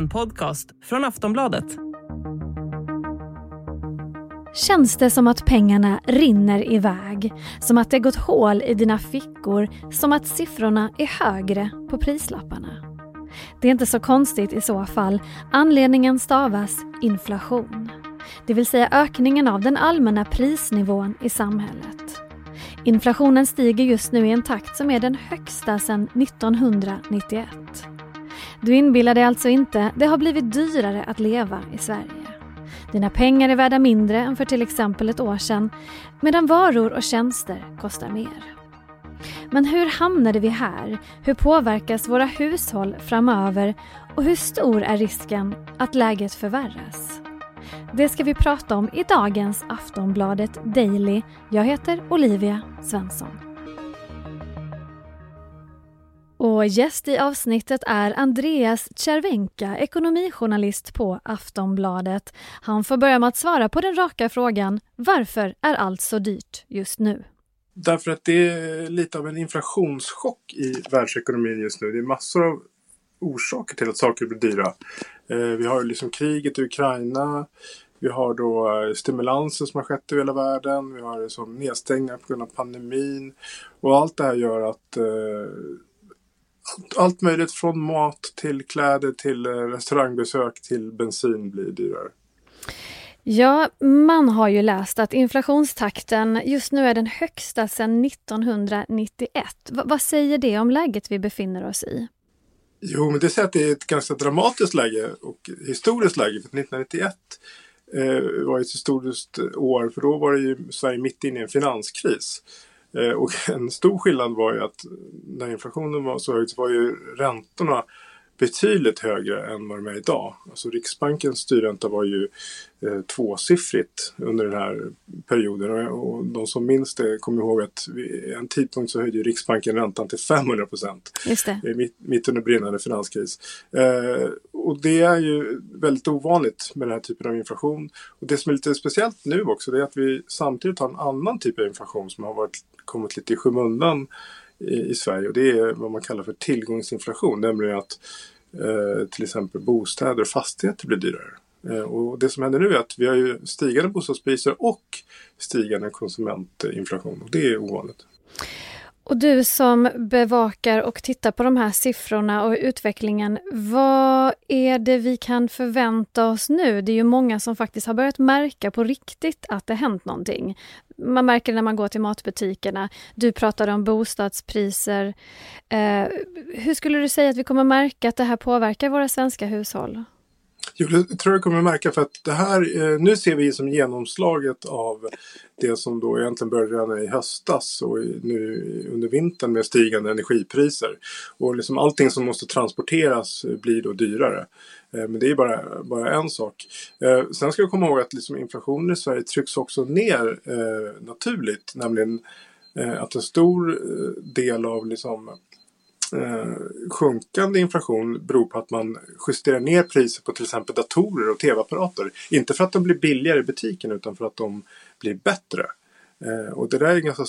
en podcast från Aftonbladet. Känns det som att pengarna rinner iväg? Som att det gått hål i dina fickor? Som att siffrorna är högre på prislapparna? Det är inte så konstigt i så fall. Anledningen stavas inflation. Det vill säga ökningen av den allmänna prisnivån i samhället. Inflationen stiger just nu i en takt som är den högsta sedan 1991. Du inbillar dig alltså inte, det har blivit dyrare att leva i Sverige. Dina pengar är värda mindre än för till exempel ett år sedan, medan varor och tjänster kostar mer. Men hur hamnade vi här? Hur påverkas våra hushåll framöver? Och hur stor är risken att läget förvärras? Det ska vi prata om i dagens Aftonbladet Daily. Jag heter Olivia Svensson. Och gäst i avsnittet är Andreas Cervenka, ekonomijournalist på Aftonbladet. Han får börja med att svara på den raka frågan Varför är allt så dyrt just nu? Därför att det är lite av en inflationschock i världsekonomin just nu. Det är massor av orsaker till att saker blir dyra. Eh, vi har liksom kriget i Ukraina. Vi har då eh, stimulanser som har skett i hela världen. Vi har liksom nedstängningar på grund av pandemin. Och allt det här gör att eh, allt möjligt från mat till kläder till restaurangbesök till bensin blir dyrare. Ja, man har ju läst att inflationstakten just nu är den högsta sedan 1991. V vad säger det om läget vi befinner oss i? Jo, men det säger att det är ett ganska dramatiskt läge och historiskt läge. För 1991 eh, var ett historiskt år för då var det ju Sverige mitt inne i en finanskris. Eh, och en stor skillnad var ju att när inflationen var så hög så var ju räntorna betydligt högre än vad de är idag. Alltså Riksbankens styrränta var ju eh, tvåsiffrigt under den här perioden och, de som minns det kommer ihåg att vid en tidpunkt så höjde Riksbanken räntan till 500 procent. Mitt, mitt under brinnande finanskris. Eh, och det är ju väldigt ovanligt med den här typen av inflation. Och det som är lite speciellt nu också det är att vi samtidigt har en annan typ av inflation som har varit, kommit lite i skymundan i, i Sverige och det är vad man kallar för tillgångsinflation. Nämligen att eh, till exempel bostäder och fastigheter blir dyrare. Eh, och det som händer nu är att vi har ju stigande bostadspriser och stigande konsumentinflation och det är ovanligt. Och du som bevakar och tittar på de här siffrorna och utvecklingen, vad är det vi kan förvänta oss nu? Det är ju många som faktiskt har börjat märka på riktigt att det hänt någonting. Man märker det när man går till matbutikerna. Du pratade om bostadspriser. Eh, hur skulle du säga att vi kommer märka att det här påverkar våra svenska hushåll? Jo, det tror jag kommer märka för att det här, eh, nu ser vi som genomslaget av det som då egentligen började redan i höstas och nu under vintern med stigande energipriser. Och liksom allting som måste transporteras eh, blir då dyrare. Eh, men det är bara, bara en sak. Sen ska vi komma ihåg att liksom inflationen i Sverige trycks också ner naturligt. Nämligen att en stor del av liksom eh, sjunkande inflation beror på att man justerar ner priser på till exempel datorer och tv-apparater. Inte för att de blir billigare i butiken utan för att de blir bättre. Eh, och det där är ganska,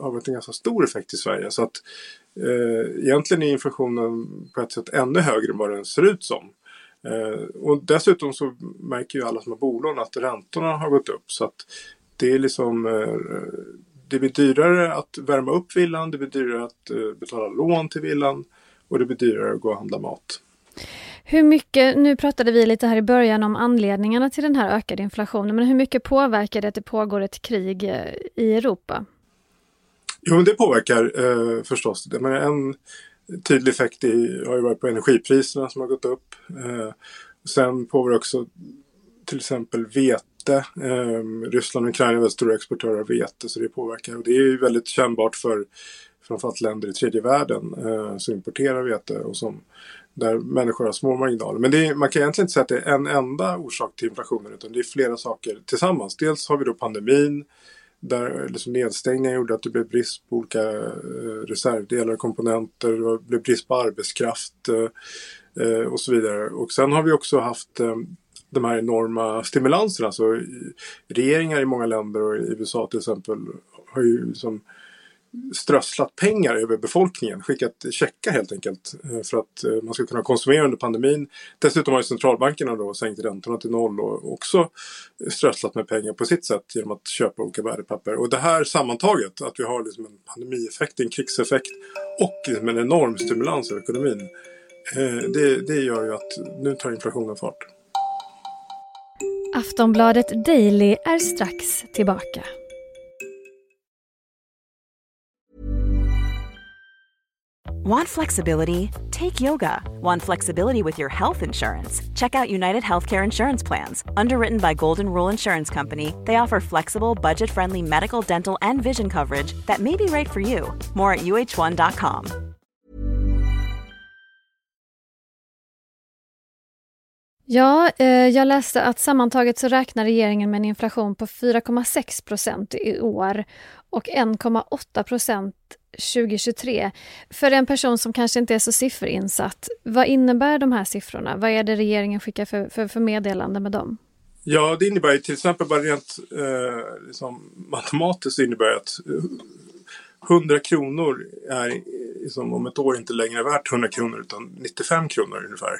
har varit en ganska stor effekt i Sverige. Så att eh, egentligen är inflationen på ett sätt ännu högre än vad den ser ut som. Eh, och dessutom så märker ju alla som har bolån att räntorna har gått upp. Så att det är liksom eh, det blir dyrare att värma upp villan, det blir dyrare att uh, betala lån till villan och det blir dyrare att gå och handla mat. Hur mycket, nu pratade vi lite här i början om anledningarna till den här ökade inflationen, men hur mycket påverkar det att det pågår ett krig eh, i Europa? Jo, det påverkar eh, förstås. Men en tydlig effekt i, har ju varit på energipriserna som har gått upp. Eh, sen påverkar också till exempel vete vete. Eh, Ryssland och Ukraina är väldigt stora exportörer av vete så det påverkar. Och det är ju väldigt kännbart för framförallt länder i tredje världen eh, som importerar vete och som där människor har små marginaler. Men är, man kan egentligen inte säga att det är en enda orsak till inflationen utan det är flera saker tillsammans. Dels har vi då pandemin där liksom nedstängningen gjorde att det blev brist på olika eh, reservdelar och komponenter. Det blev brist på arbetskraft eh, eh, och så vidare. Och sen har vi också haft eh, de här enorma stimulanserna. Så regeringar i många länder och i USA till exempel har ju liksom strösslat pengar över befolkningen, skickat checkar helt enkelt eh, för att eh, man ska kunna konsumera under pandemin. Dessutom har ju centralbankerna då sänkt räntorna till noll och också strösslat med pengar på sitt sätt genom att köpa olika värdepapper. Och det här sammantaget, att vi har liksom en pandemieffekt, en krigseffekt och liksom en enorm stimulans av ekonomin. Eh, det, det gör ju att nu tar inflationen fart. Aftonbladet Daily är strax tillbaka. Want flexibility? Take yoga. Want flexibility with your health insurance? Check out United Healthcare Insurance Plans. Underwritten by Golden Rule Insurance Company, they offer flexible, budget friendly medical, dental, and vision coverage that may be right for you. More at uh1.com. Ja, eh, jag läste att sammantaget så räknar regeringen med en inflation på 4,6 procent i år och 1,8 procent 2023. För en person som kanske inte är så sifferinsatt, vad innebär de här siffrorna? Vad är det regeringen skickar för, för, för meddelande med dem? Ja, det innebär ju till exempel bara rent eh, liksom, matematiskt innebär att 100 kronor är liksom, om ett år inte längre värt 100 kronor utan 95 kronor ungefär.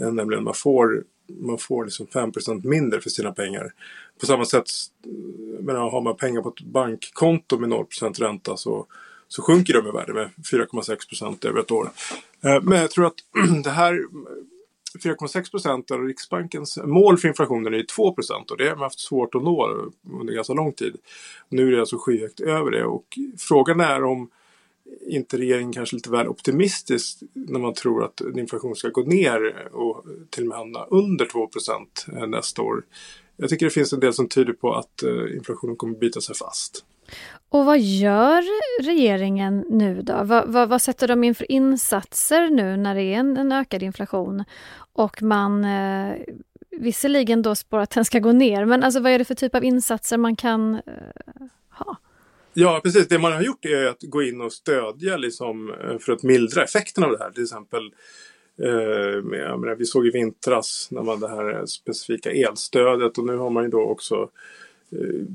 Eh, nämligen man får, man får liksom 5% mindre för sina pengar. På samma sätt, menar, har man pengar på ett bankkonto med 0% ränta så, så sjunker de i värde med 4,6% över ett år. Eh, men jag tror att det här 4,6 procent av Riksbankens mål för inflationen är 2 procent och det har man haft svårt att nå under ganska lång tid. Nu är det alltså skyhögt över det och frågan är om inte regeringen kanske lite väl optimistisk när man tror att inflationen ska gå ner och till och med hamna under 2 eh, nästa år. Jag tycker det finns en del som tyder på att eh, inflationen kommer bita sig fast. Och vad gör regeringen nu då? Vad, vad, vad sätter de in för insatser nu när det är en, en ökad inflation och man eh, visserligen då spår att den ska gå ner, men alltså vad är det för typ av insatser man kan eh, ha? Ja, precis. Det man har gjort är att gå in och stödja liksom, eh, för att mildra effekten av det här. Till exempel, eh, menar, vi såg i vintras när man det här specifika elstödet och nu har man ju då också eh,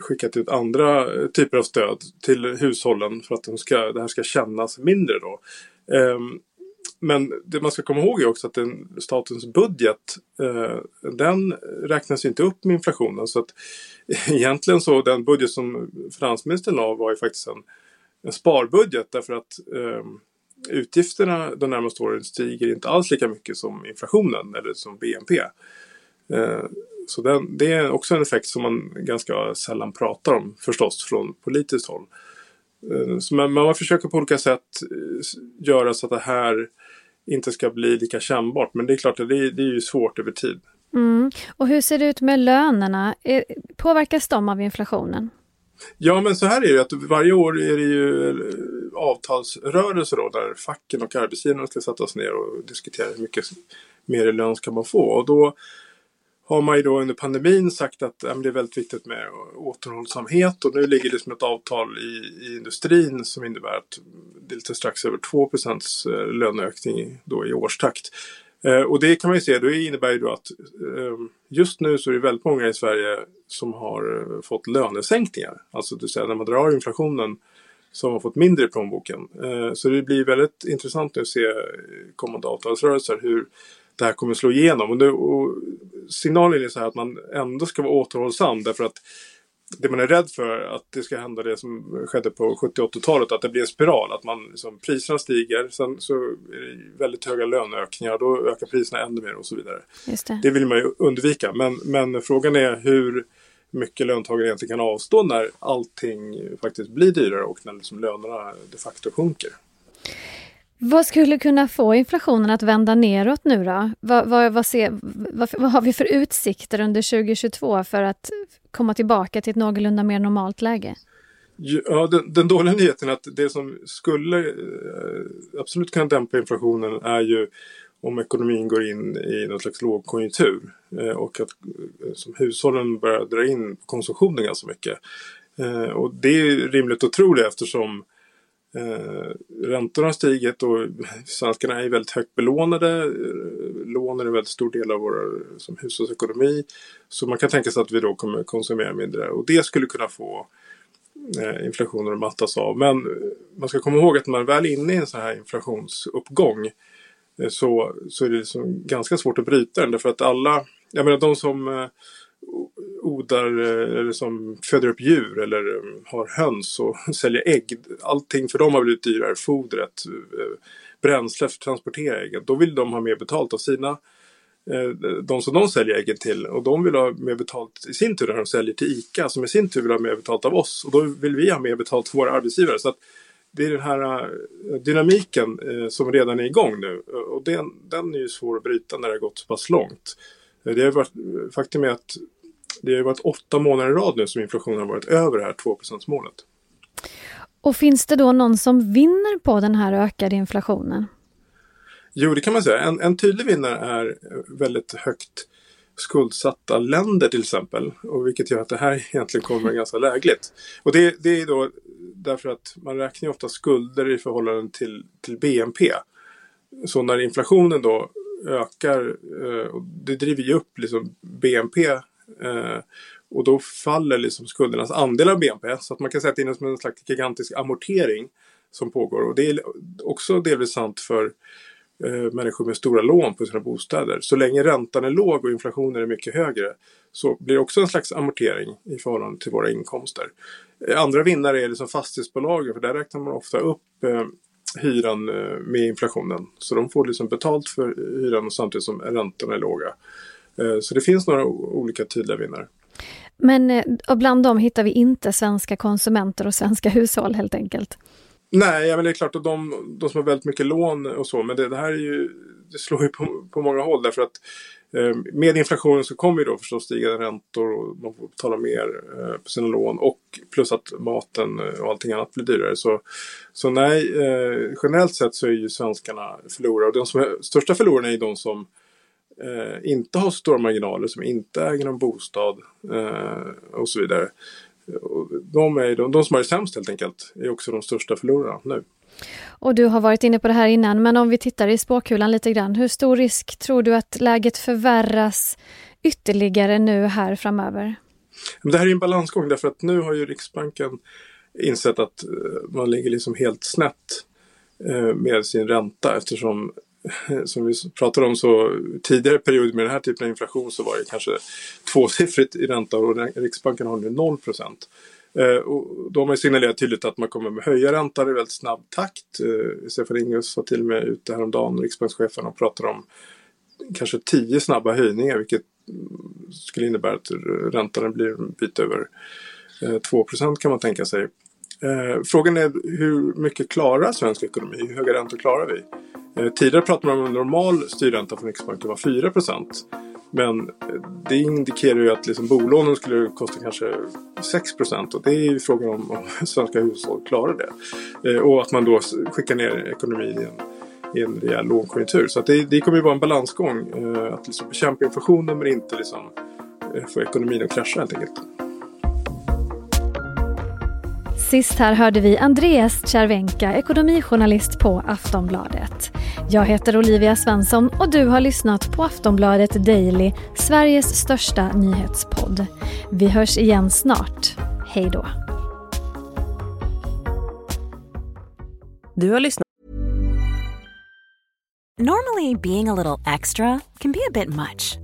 skickat ut andra eh, typer av stöd till hushållen för att de ska, det här ska kännas mindre då. Eh, men det man ska komma ihåg är också att den, statens budget eh, den räknas inte upp med inflationen. Så att egentligen så den budget som finansministern la var ju faktiskt en, en sparbudget därför att eh, utgifterna de närmaste åren stiger inte alls lika mycket som inflationen eller som BNP. Eh, så den, det är också en effekt som man ganska sällan pratar om förstås från politiskt håll. Eh, så man, man försöker på olika sätt eh, göra så att det här inte ska bli lika kännbart. Men det är klart att det, det är ju svårt över tid. Mm. Och hur ser det ut med lönerna? Påverkas de av inflationen? Ja men så här är det att varje år är det ju eh, avtalsrörelser då där facken och arbetsgivarna ska sätta sig ner och diskutera hur mycket mer i lön ska man få. Och då har man ju då under pandemin sagt att äm, det är väldigt viktigt med återhållsamhet och nu ligger det som ett avtal i, i industrin som innebär att det är lite strax över 2 eh, löneökning då i årstakt. Eh, och det kan man ju se, det innebär ju då att eh, just nu så är det väldigt många i Sverige som har eh, fått lönesänkningar. Alltså det vill säga när man drar inflationen som har fått mindre i plånboken. Eh, så det blir väldigt intressant nu att se kommande avtalsrörelser hur det här kommer slå igenom. Och, nu, och signalen är så här att man ändå ska vara återhållsam därför att det man är rädd för att det ska hända det som skedde på 70 80-talet, att det blir en spiral. Att man, liksom, priserna stiger, sen så är det väldigt höga löneökningar, då ökar priserna ännu mer och så vidare. Det. det. vill man ju undvika. Men, men frågan är hur mycket löntagare egentligen kan avstå när allting faktiskt blir dyrare och när liksom lönerna de facto sjunker. Vad skulle kunna få inflationen att vända neråt nu då? Vad, vad, vad, ser, vad, vad, har vi för utsikter under 2022 för att komma tillbaka till ett någorlunda mer normalt läge? Ja, den, den dåliga nyheten är att det som skulle eh, absolut kunna dämpa inflationen är ju om ekonomin går in i någon slags lågkonjunktur eh, och att eh, som hushållen börjar dra in konsumtionen ganska mycket. Och det är rimligt att tro det eftersom Eh, Eh, räntorna har stigit och svenskarna är väldigt högt belånade. Eh, lån är en väldigt stor del av vår som hushållsekonomi. Så man kan tänka sig att vi då kommer konsumera mindre och det skulle kunna få eh, inflationen mattas av. Men eh, man ska komma ihåg att när man väl är inne i en sån här inflationsuppgång så, så är det liksom ganska svårt att bryta den. Därför att alla, jag menar de som odlar eh, eller som föder upp djur eller eh, har höns och säljer ägg. Allting för dem har blivit dyrare. Fodret, eh, bränsle för att transportera äggen. Då vill de ha mer betalt av sina de som de säljer äggen till och de vill ha mer betalt i sin tur när de säljer till ICA som i sin tur vill ha mer betalt av oss och då vill vi ha mer betalt för våra arbetsgivare. Så att det är den här dynamiken som redan är igång nu och den, den är ju svår att bryta när det har gått så pass långt. Det har varit, faktum är att det har varit åtta månader i rad nu som inflationen har varit över det här 2 målet. Och finns det då någon som vinner på den här ökade inflationen? Jo, det kan man säga. En, en tydlig vinnare är väldigt högt skuldsatta länder till exempel. Och vilket gör att det här egentligen kommer ganska lägligt. Och det, det är då därför att man räknar ofta skulder i förhållande till, till BNP. Så när inflationen då ökar, eh, det driver ju upp liksom BNP eh, och då faller liksom skuldernas andel av BNP. Så att man kan säga att det är som en slags gigantisk amortering som pågår. Och det är också delvis sant för eh, människor med stora lån på sina bostäder. Så länge räntan är låg och inflationen är mycket högre så blir det också en slags amortering i förhållande till våra inkomster. Eh, andra vinnare är liksom fastighetsbolagen för där räknar man ofta upp eh, hyran eh, med inflationen. Så de får liksom betalt för hyran samtidigt som räntorna är låga. Eh, så det finns några olika tydliga vinnare. Men eh, bland dem hittar vi inte svenska konsumenter och svenska hushåll helt enkelt? Nej, ja, men det är klart att de, de som har väldigt mycket lån och så, men det, det här är ju, det slår ju på, på många håll därför att eh, med inflationen så kommer ju då förstås stigande räntor och man får betala mer eh, på sina lån och plus att maten och allting annat blir dyrare. Så, så nej, eh, generellt sett så är ju svenskarna förlorare och de som är, största förlorarna är ju de som eh, inte har stora marginaler, som inte äger någon bostad eh, och så vidare de, är, de, de som har det sämst helt enkelt är också de största förlorarna nu. Och du har varit inne på det här innan, men om vi tittar i spåkulan lite grann. Hur stor risk tror du att läget förvärras ytterligare nu här framöver? Det här är en balansgång därför att nu har ju Riksbanken insett att eh, man ligger liksom helt snett eh, med sin ränta eftersom som vi pratade om så tidigare period med den här typen av inflation så var det kanske tvåsiffrigt i ränta och Riksbanken har nu 0 procent. Eh, och då har man signalerat tydligt att man kommer att höja räntan i väldigt snabb takt. Eh, Stefan Ingves var till och med ute häromdagen, riksbankschefen, och pratade om kanske tio snabba höjningar vilket skulle innebära att räntan blir en bit över eh, 2 procent kan man tänka sig. Eh, frågan är hur mycket klarar svensk ekonomi? Hur höga räntor klarar vi? Eh, tidigare pratade man om en normal styrränta från Riksbanken var 4 procent. Men eh, det indikerar ju att liksom bolånen skulle kosta kanske 6 och det är ju frågan om, om svenska hushåll klarar det. Eh, och att man då skickar ner ekonomin i en, i en rejäl lågkonjunktur. Så det, det kommer ju vara en balansgång. Eh, att liksom bekämpa inflationen men inte liksom, eh, få ekonomin att krascha helt enkelt. Sist här hörde vi Andreas Cervenka, ekonomijournalist på Aftonbladet. Jag heter Olivia Svensson och du har lyssnat på Aftonbladet Daily, Sveriges största nyhetspodd. Vi hörs igen snart. Hej då. Du har lyssnat Normally being a little extra can be a bit much.